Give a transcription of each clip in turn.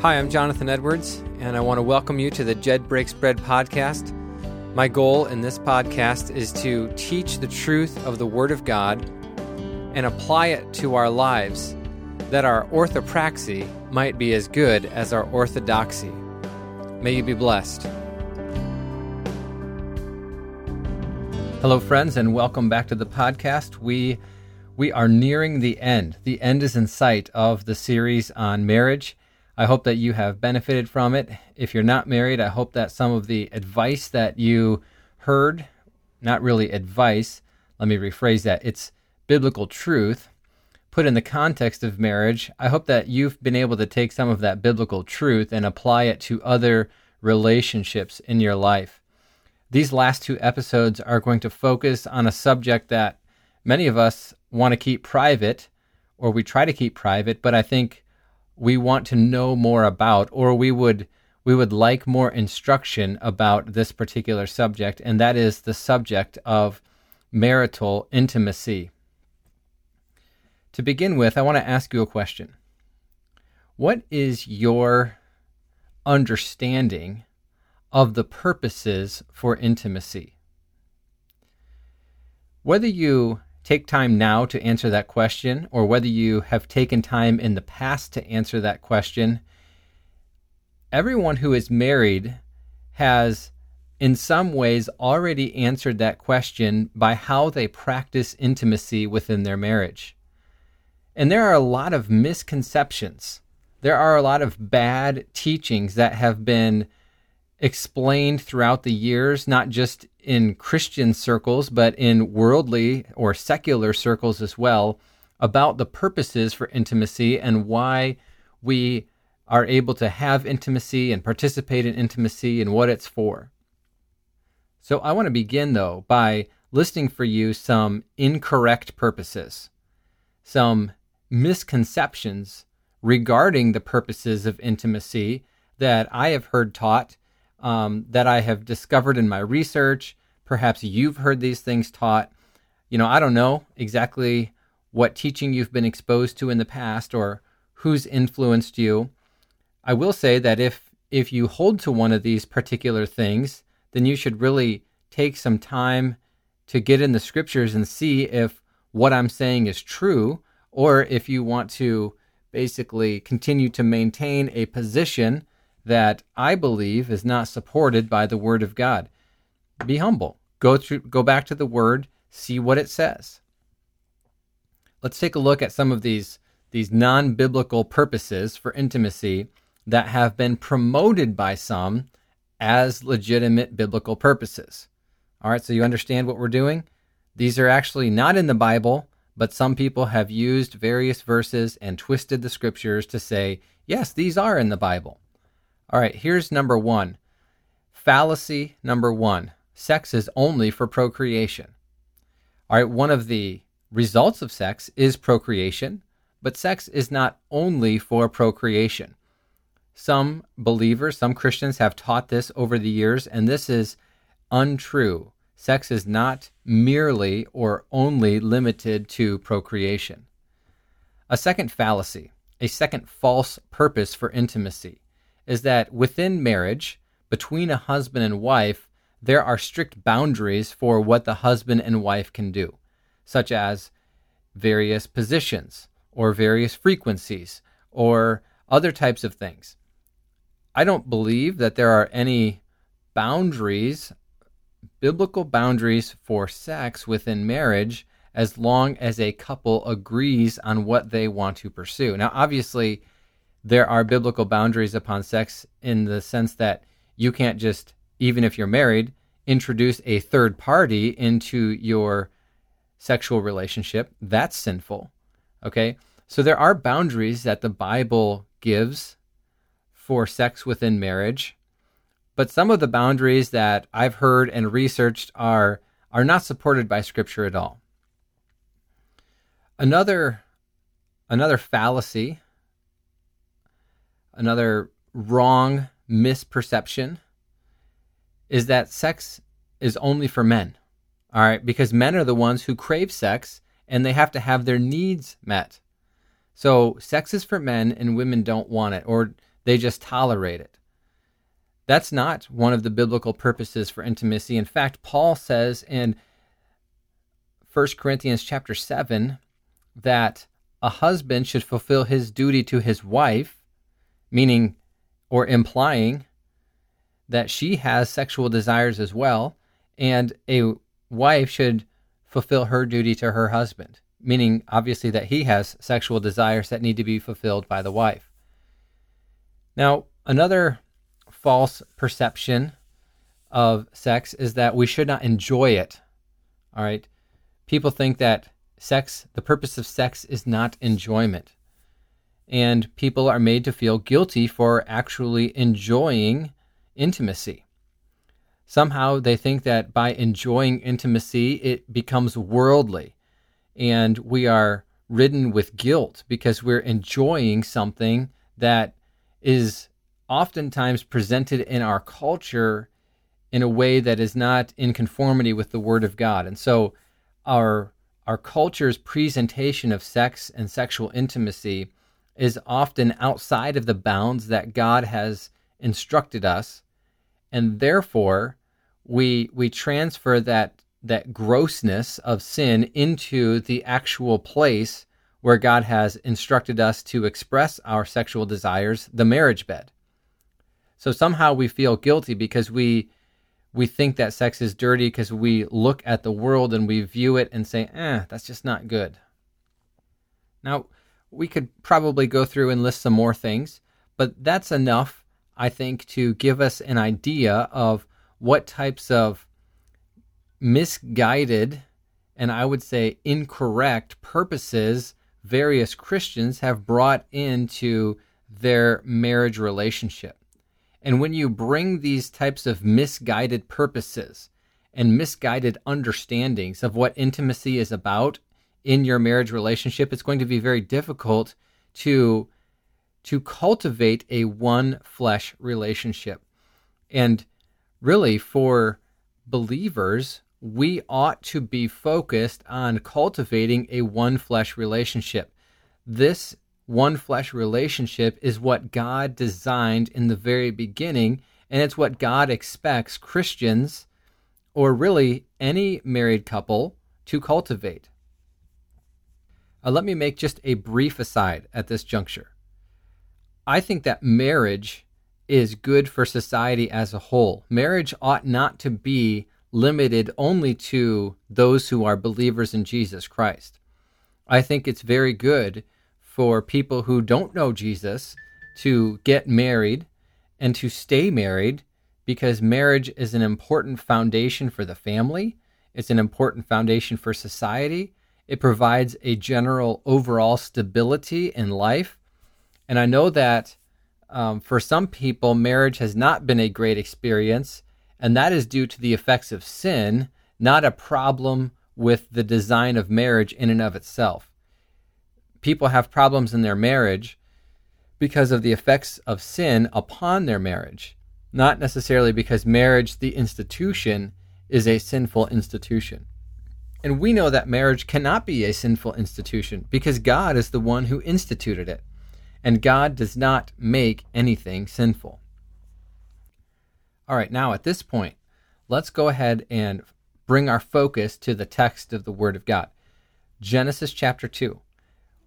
Hi, I'm Jonathan Edwards, and I want to welcome you to the Jed Breaks Bread podcast. My goal in this podcast is to teach the truth of the Word of God and apply it to our lives that our orthopraxy might be as good as our orthodoxy. May you be blessed. Hello, friends, and welcome back to the podcast. We we are nearing the end. The end is in sight of the series on marriage. I hope that you have benefited from it. If you're not married, I hope that some of the advice that you heard, not really advice, let me rephrase that, it's biblical truth put in the context of marriage. I hope that you've been able to take some of that biblical truth and apply it to other relationships in your life. These last two episodes are going to focus on a subject that many of us want to keep private, or we try to keep private, but I think we want to know more about or we would we would like more instruction about this particular subject and that is the subject of marital intimacy. To begin with, I want to ask you a question. What is your understanding of the purposes for intimacy? Whether you take time now to answer that question or whether you have taken time in the past to answer that question, everyone who is married has in some ways already answered that question by how they practice intimacy within their marriage. And there are a lot of misconceptions. There are a lot of bad teachings that have been explained throughout the years, not just in Christian circles, but in worldly or secular circles as well, about the purposes for intimacy and why we are able to have intimacy and participate in intimacy and what it's for. So I want to begin, though, by listing for you some incorrect purposes, some misconceptions regarding the purposes of intimacy that I have heard taught um, that I have discovered in my research. Perhaps you've heard these things taught. You know, I don't know exactly what teaching you've been exposed to in the past or who's influenced you. I will say that if if you hold to one of these particular things, then you should really take some time to get in the scriptures and see if what I'm saying is true, or if you want to basically continue to maintain a position that I believe is not supported by the Word of God. Be humble. Go through, go back to the Word, see what it says. Let's take a look at some of these these non-biblical purposes for intimacy that have been promoted by some as legitimate biblical purposes. All right, so you understand what we're doing? These are actually not in the Bible, but some people have used various verses and twisted the scriptures to say, yes, these are in the Bible. All right, here's number one fallacy number one sex is only for procreation. All right, one of the results of sex is procreation, but sex is not only for procreation. Some believers, some Christians have taught this over the years, and this is untrue. Sex is not merely or only limited to procreation. A second fallacy, a second false purpose for intimacy is that within marriage, between a husband and wife, there are strict boundaries for what the husband and wife can do, such as various positions or various frequencies or other types of things. I don't believe that there are any boundaries, biblical boundaries for sex within marriage as long as a couple agrees on what they want to pursue. Now, obviously, there are biblical boundaries upon sex in the sense that you can't just, even if you're married, introduce a third party into your sexual relationship. That's sinful. Okay? So there are boundaries that the Bible gives for sex within marriage. But some of the boundaries that I've heard and researched are are not supported by scripture at all. Another another fallacy another wrong misperception is that sex is only for men. All right, because men are the ones who crave sex and they have to have their needs met. So sex is for men and women don't want it or they just tolerate it. That's not one of the biblical purposes for intimacy. In fact, Paul says in 1 Corinthians chapter 7 that a husband should fulfill his duty to his wife, meaning or implying that she has sexual desires as well, and a wife should fulfill her duty to her husband, meaning obviously that he has sexual desires that need to be fulfilled by the wife. Now, another false perception of sex is that we should not enjoy it. All right. People think that sex, the purpose of sex is not enjoyment. And people are made to feel guilty for actually enjoying intimacy. Somehow they think that by enjoying intimacy, it becomes worldly. And we are ridden with guilt because we're enjoying something that is oftentimes presented in our culture in a way that is not in conformity with the Word of God. And so our our culture's presentation of sex and sexual intimacy is often outside of the bounds that God has instructed us, and therefore we we transfer that that grossness of sin into the actual place where God has instructed us to express our sexual desires, the marriage bed. So somehow we feel guilty because we we think that sex is dirty because we look at the world and we view it and say, "eh, that's just not good." Now, we could probably go through and list some more things, but that's enough, I think, to give us an idea of what types of misguided and I would say incorrect purposes various Christians have brought into their marriage relationship. And when you bring these types of misguided purposes and misguided understandings of what intimacy is about in your marriage relationship, it's going to be very difficult to to cultivate a one flesh relationship. And really for believers, we ought to be focused on cultivating a one flesh relationship. This one flesh relationship is what God designed in the very beginning, and it's what God expects Christians, or really any married couple, to cultivate. Uh, let me make just a brief aside at this juncture. I think that marriage is good for society as a whole. Marriage ought not to be limited only to those who are believers in Jesus Christ. I think it's very good for people who don't know Jesus to get married and to stay married because marriage is an important foundation for the family. It's an important foundation for society. It provides a general overall stability in life. And I know that um, for some people, marriage has not been a great experience, and that is due to the effects of sin, not a problem with the design of marriage in and of itself people have problems in their marriage because of the effects of sin upon their marriage, not necessarily because marriage, the institution, is a sinful institution. And we know that marriage cannot be a sinful institution because God is the one who instituted it. And God does not make anything sinful. All right, now at this point, let's go ahead and bring our focus to the text of the Word of God. Genesis chapter 2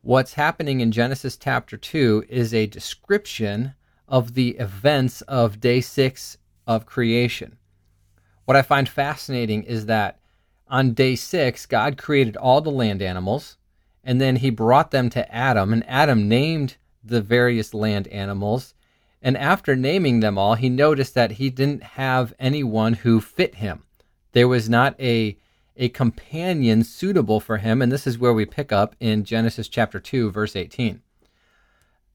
what's happening in Genesis chapter 2 is a description of the events of day six of creation. What I find fascinating is that on day six, God created all the land animals, and then he brought them to Adam, and Adam named the various land animals. And after naming them all, he noticed that he didn't have anyone who fit him. There was not a a companion suitable for him. And this is where we pick up in Genesis chapter 2, verse 18.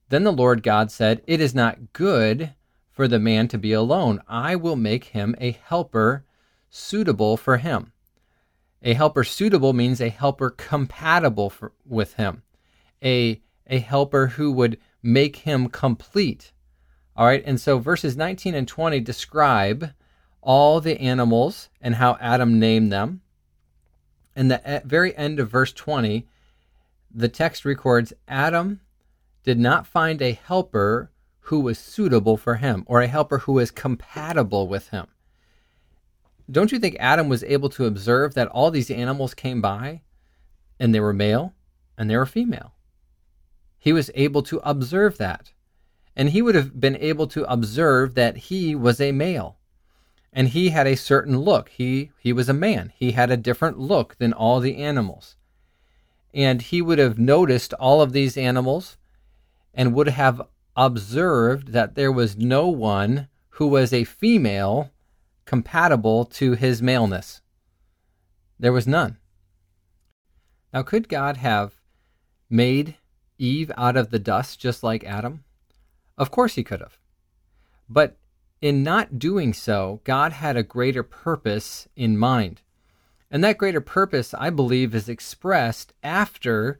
Then the Lord God said, It is not good for the man to be alone. I will make him a helper suitable for him. A helper suitable means a helper compatible for, with him, a, a helper who would make him complete. All right, and so verses 19 and 20 describe all the animals and how Adam named them. And the very end of verse 20, the text records Adam did not find a helper who was suitable for him or a helper who was compatible with him. Don't you think Adam was able to observe that all these animals came by and they were male and they were female? He was able to observe that. And he would have been able to observe that he was a male. And he had a certain look. He, he was a man. He had a different look than all the animals. And he would have noticed all of these animals and would have observed that there was no one who was a female compatible to his maleness. There was none. Now, could God have made Eve out of the dust just like Adam? Of course he could have. But in not doing so, God had a greater purpose in mind. And that greater purpose, I believe, is expressed after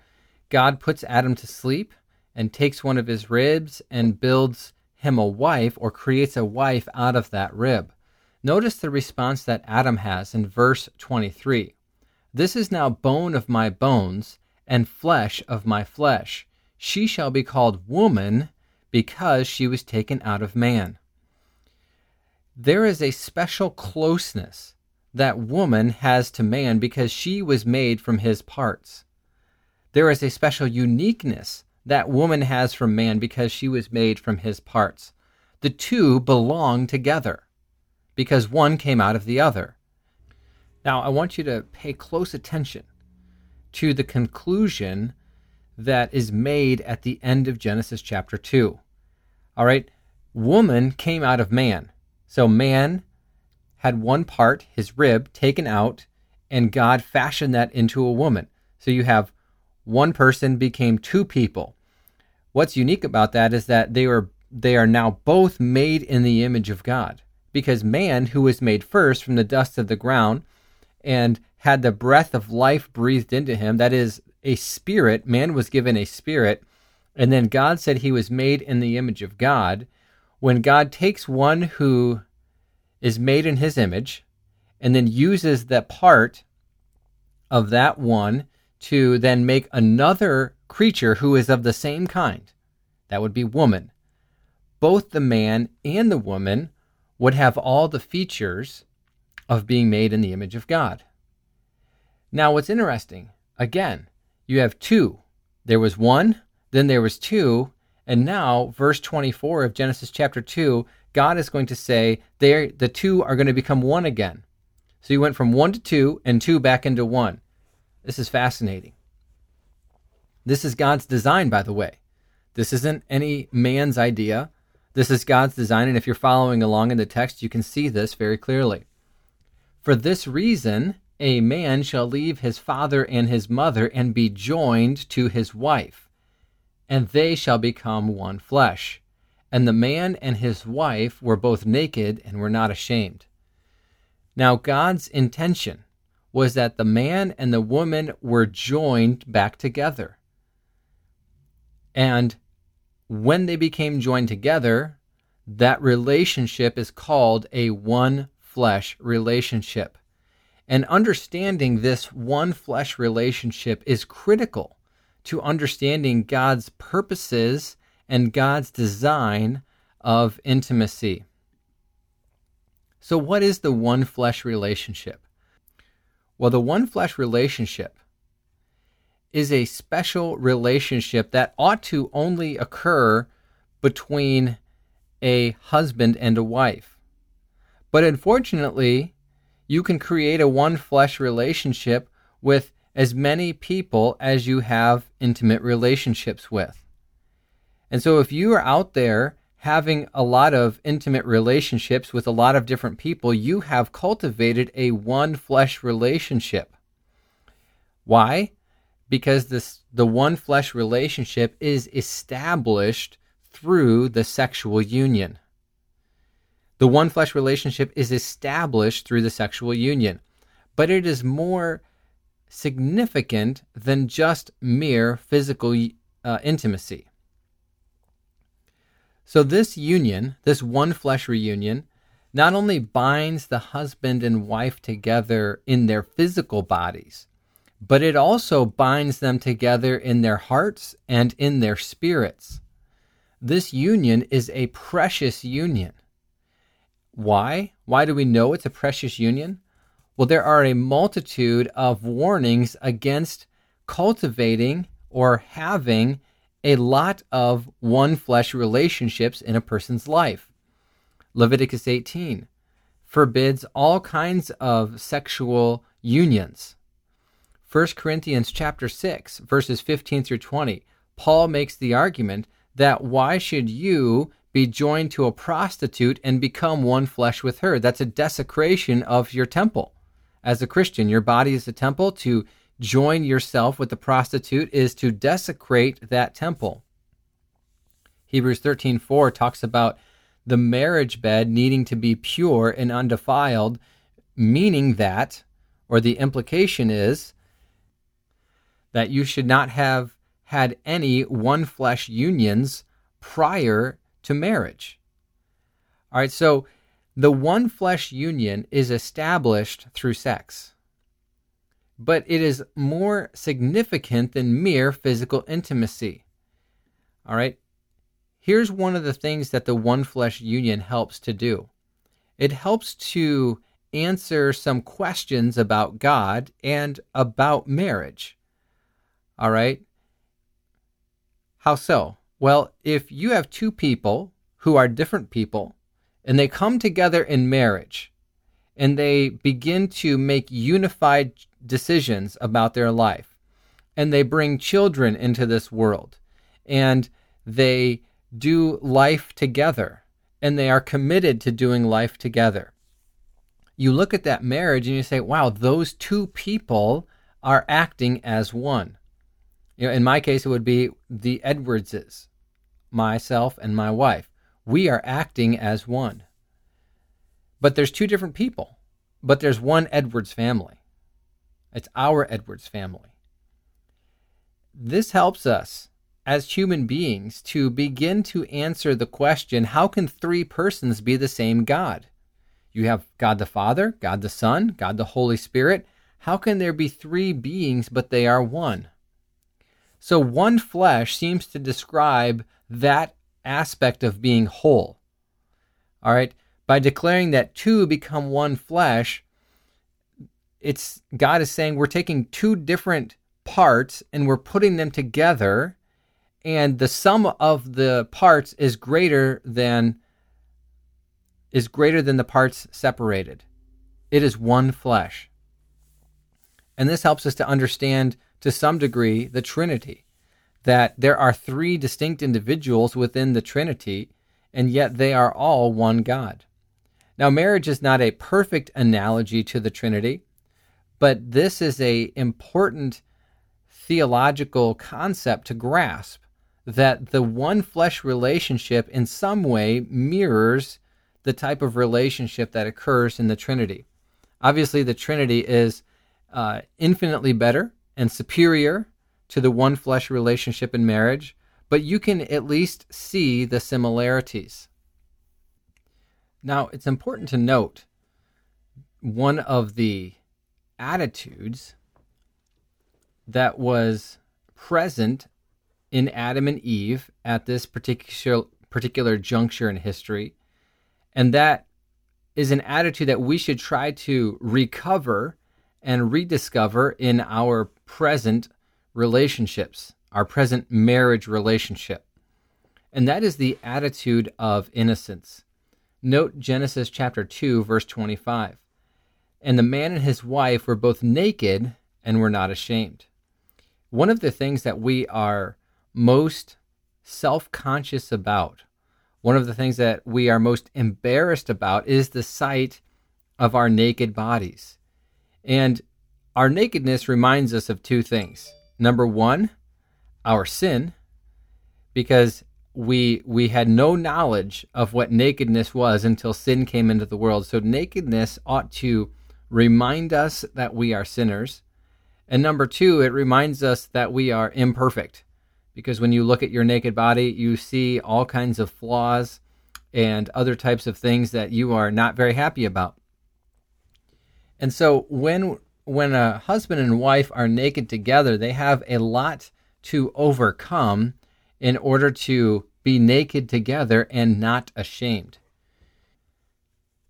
God puts Adam to sleep and takes one of his ribs and builds him a wife or creates a wife out of that rib. Notice the response that Adam has in verse 23 This is now bone of my bones and flesh of my flesh. She shall be called woman because she was taken out of man. There is a special closeness that woman has to man because she was made from his parts. There is a special uniqueness that woman has from man because she was made from his parts. The two belong together because one came out of the other. Now, I want you to pay close attention to the conclusion that is made at the end of Genesis chapter 2. All right, woman came out of man. So man had one part, his rib, taken out, and God fashioned that into a woman. So you have one person became two people. What's unique about that is that they were they are now both made in the image of God. Because man, who was made first from the dust of the ground and had the breath of life breathed into him, that is a spirit, man was given a spirit, and then God said he was made in the image of God. When God takes one who is made in his image and then uses that part of that one to then make another creature who is of the same kind, that would be woman. Both the man and the woman would have all the features of being made in the image of God. Now, what's interesting, again, you have two. There was one, then there was two, and now, verse 24 of Genesis chapter 2, God is going to say the two are going to become one again. So you went from one to two and two back into one. This is fascinating. This is God's design, by the way. This isn't any man's idea. This is God's design, and if you're following along in the text, you can see this very clearly. For this reason, a man shall leave his father and his mother and be joined to his wife, and they shall become one flesh. And the man and his wife were both naked and were not ashamed. Now, God's intention was that the man and the woman were joined back together. And when they became joined together, that relationship is called a one flesh relationship. And understanding this one flesh relationship is critical to understanding God's purposes and God's design of intimacy. So, what is the one flesh relationship? Well, the one flesh relationship is a special relationship that ought to only occur between a husband and a wife. But unfortunately, you can create a one flesh relationship with as many people as you have intimate relationships with. And so if you are out there having a lot of intimate relationships with a lot of different people, you have cultivated a one flesh relationship. Why? Because this the one flesh relationship is established through the sexual union. The one flesh relationship is established through the sexual union, but it is more significant than just mere physical uh, intimacy. So, this union, this one flesh reunion, not only binds the husband and wife together in their physical bodies, but it also binds them together in their hearts and in their spirits. this union is a precious union. Why? Why do we know it's a precious union? Well, there are a multitude of warnings against cultivating or having a lot of one flesh relationships in a person's life. Leviticus 18 forbids all kinds of sexual unions. 1 Corinthians chapter 6 verses 15 through 20 Paul makes the argument that why should you be joined to a prostitute and become one flesh with her. That's a desecration of your temple. As a Christian your body is a temple. To join yourself with the prostitute is to desecrate that temple. Hebrews 13:4 talks about the marriage bed needing to be pure and undefiled, meaning that, or the implication is, that you should not have had any one flesh unions prior to marriage. All right, so the one flesh union is established through sex, but it is more significant than mere physical intimacy. All right, Here's one of the things that the one flesh union helps to do it helps to answer some questions about God and about marriage. All right. How so? Well, if you have two people who are different people and they come together in marriage and they begin to make unified decisions about their life and they bring children into this world and they do life together and they are committed to doing life together. You look at that marriage and you say, wow, those two people are acting as one. You know, in my case, it would be the Edwardses, myself and my wife. We are acting as one. But there's two different people, but there's one Edwards family. It's our Edwards family. This helps us as human beings to begin to answer the question how can three persons be the same God? You have God the Father, God the Son, God the Holy Spirit. How can there be three beings but they are one? So, one flesh seems to describe that aspect of being whole. All right, by declaring that two become one flesh, it's God is saying we're taking two different parts and we're putting them together and the sum of the parts is greater than is greater than the parts separated. It is one flesh. And this helps us to understand to some degree the Trinity, that there are three distinct individuals within the Trinity, and yet they are all one God. Now, marriage is not a perfect analogy to the Trinity, but this is a important theological concept to grasp that the one flesh relationship in some way mirrors the type of relationship that occurs in the Trinity. Obviously, the Trinity is uh, infinitely better and superior to the one flesh relationship in marriage, but you can at least see the similarities. Now, it's important to note one of the attitudes that was present in Adam and Eve at this particular particular juncture in history. And that is an attitude that we should try to recover and rediscover in our present relationships, our present marriage relationship. And that is the attitude of innocence. Note Genesis chapter 2, verse 25. And the man and his wife were both naked and were not ashamed. One of the things that we are most self conscious about, one of the things that we are most embarrassed about, is the sight of our naked bodies. And our nakedness reminds us of two things. Number one, our sin, because we we had no knowledge of what nakedness was until sin came into the world. So nakedness ought to remind us that we are sinners. And number two, it reminds us that we are imperfect because when you look at your naked body, you see all kinds of flaws and other types of things that you are not very happy about. And so when when a husband and wife are naked together, they have a lot to overcome in order to be naked together and not ashamed.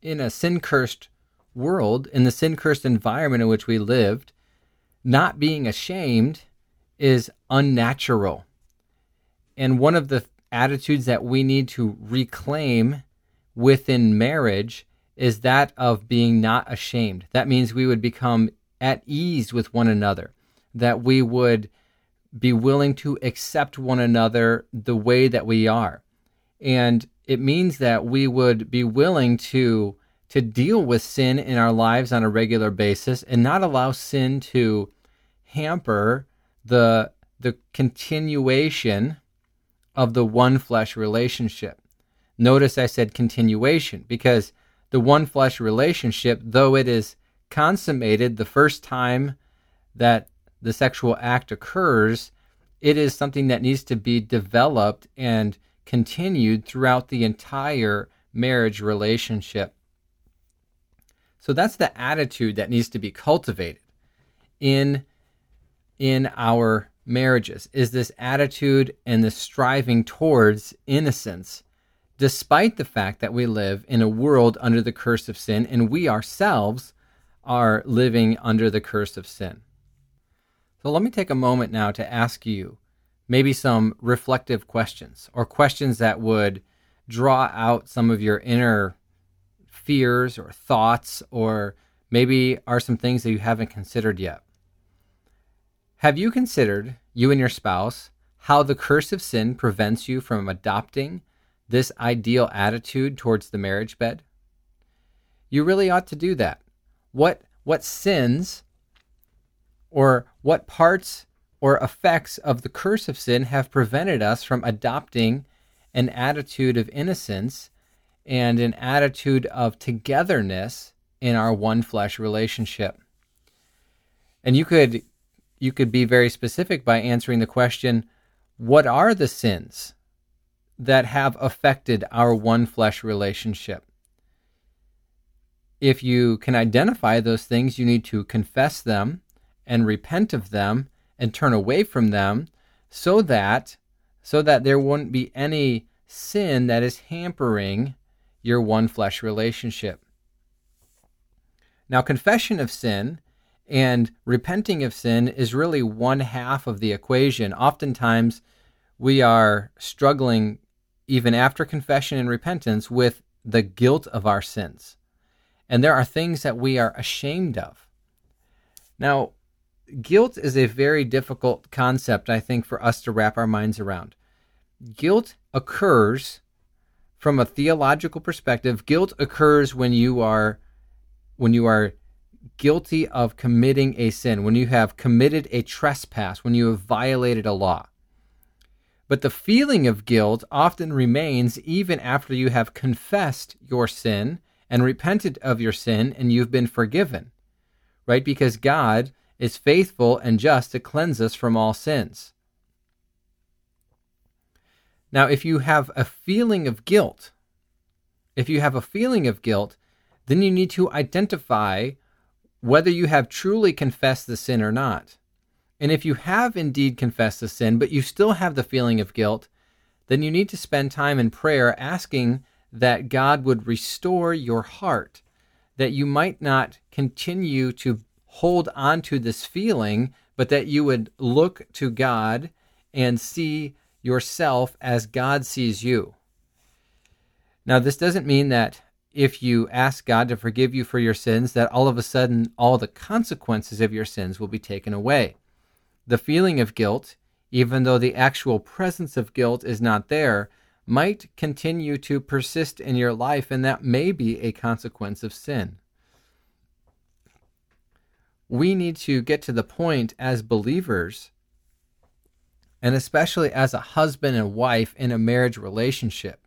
In a sin cursed world, in the sin cursed environment in which we lived, not being ashamed is unnatural. And one of the attitudes that we need to reclaim within marriage is that of being not ashamed. That means we would become at ease with one another, that we would be willing to accept one another the way that we are. And it means that we would be willing to to deal with sin in our lives on a regular basis and not allow sin to hamper the the continuation of the one flesh relationship. Notice I said continuation because the one flesh relationship, though it is consummated the first time that the sexual act occurs, it is something that needs to be developed and continued throughout the entire marriage relationship. So that's the attitude that needs to be cultivated in in our marriages is this attitude and the striving towards innocence despite the fact that we live in a world under the curse of sin and we ourselves are living under the curse of sin. So let me take a moment now to ask you maybe some reflective questions or questions that would draw out some of your inner fears or thoughts, or maybe are some things that you haven't considered yet. Have you considered, you and your spouse, how the curse of sin prevents you from adopting this ideal attitude towards the marriage bed? You really ought to do that. What what sins or what parts or effects of the curse of sin have prevented us from adopting an attitude of innocence and an attitude of togetherness in our one flesh relationship? And you could you could be very specific by answering the question, what are the sins that have affected our one flesh relationship? If you can identify those things, you need to confess them and repent of them and turn away from them so that so that there wouldn't be any sin that is hampering your one flesh relationship. Now confession of sin and repenting of sin is really one half of the equation. Oftentimes, we are struggling, even after confession and repentance, with the guilt of our sins. And there are things that we are ashamed of. Now, guilt is a very difficult concept, I think, for us to wrap our minds around. Guilt occurs from a theological perspective. Guilt occurs when you are when you are guilty of committing a sin, when you have committed a trespass, when you have violated a law. But the feeling of guilt often remains even after you have confessed your sin and repented of your sin and you've been forgiven, right? Because God is faithful and just to cleanse us from all sins. Now, if you have a feeling of guilt, if you have a feeling of guilt, then you need to identify whether you have truly confessed the sin or not. And if you have indeed confessed the sin, but you still have the feeling of guilt, then you need to spend time in prayer asking that God would restore your heart, that you might not continue to hold on to this feeling, but that you would look to God and see yourself as God sees you. Now, this doesn't mean that if you ask God to forgive you for your sins, that all of a sudden all the consequences of your sins will be taken away. The feeling of guilt, even though the actual presence of guilt is not there, might continue to persist in your life, and that may be a consequence of sin. We need to get to the point as believers, and especially as a husband and wife in a marriage relationship,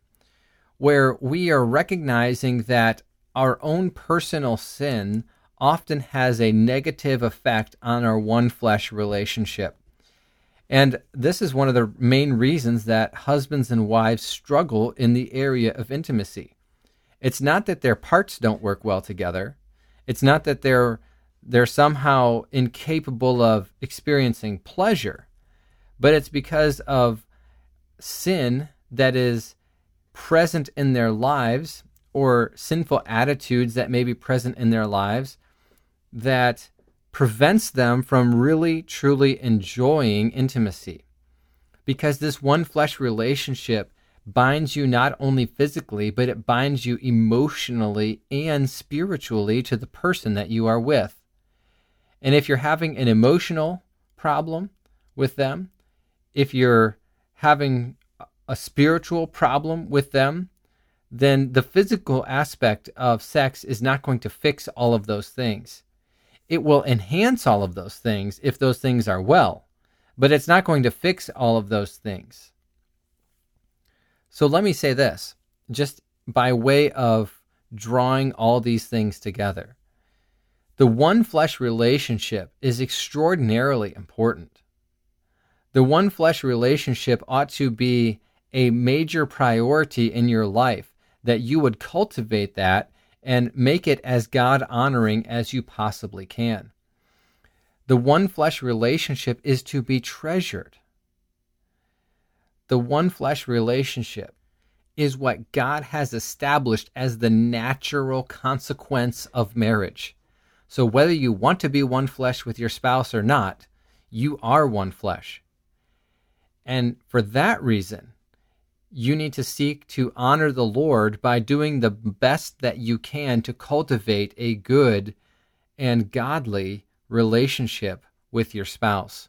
where we are recognizing that our own personal sin often has a negative effect on our one flesh relationship. And this is one of the main reasons that husbands and wives struggle in the area of intimacy. It's not that their parts don't work well together. It's not that they're they're somehow incapable of experiencing pleasure, but it's because of sin that is present in their lives or sinful attitudes that may be present in their lives that prevents them from really truly enjoying intimacy. Because this one flesh relationship binds you not only physically, but it binds you emotionally and spiritually to the person that you are with. And if you're having an emotional problem with them, if you're having a spiritual problem with them, then the physical aspect of sex is not going to fix all of those things. It will enhance all of those things if those things are well, but it's not going to fix all of those things. So let me say this, just by way of drawing all these things together. The one flesh relationship is extraordinarily important. The one flesh relationship ought to be a major priority in your life that you would cultivate that and make it as God honoring as you possibly can. The one flesh relationship is to be treasured. The one flesh relationship is what God has established as the natural consequence of marriage. So, whether you want to be one flesh with your spouse or not, you are one flesh. And for that reason, you need to seek to honor the Lord by doing the best that you can to cultivate a good and godly relationship with your spouse.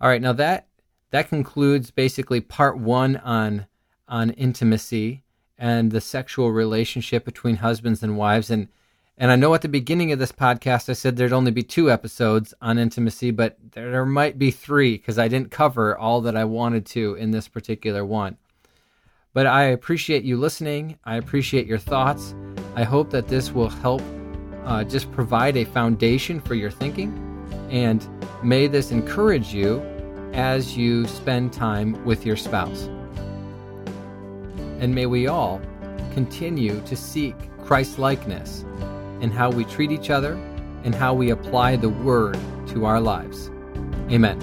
All right, now that that concludes basically part 1 on on intimacy and the sexual relationship between husbands and wives and and I know at the beginning of this podcast I said there'd only be two episodes on intimacy, but there might be three because I didn't cover all that I wanted to in this particular one. But I appreciate you listening. I appreciate your thoughts. I hope that this will help uh, just provide a foundation for your thinking. And may this encourage you as you spend time with your spouse. And may we all continue to seek Christ likeness in how we treat each other and how we apply the Word to our lives. Amen.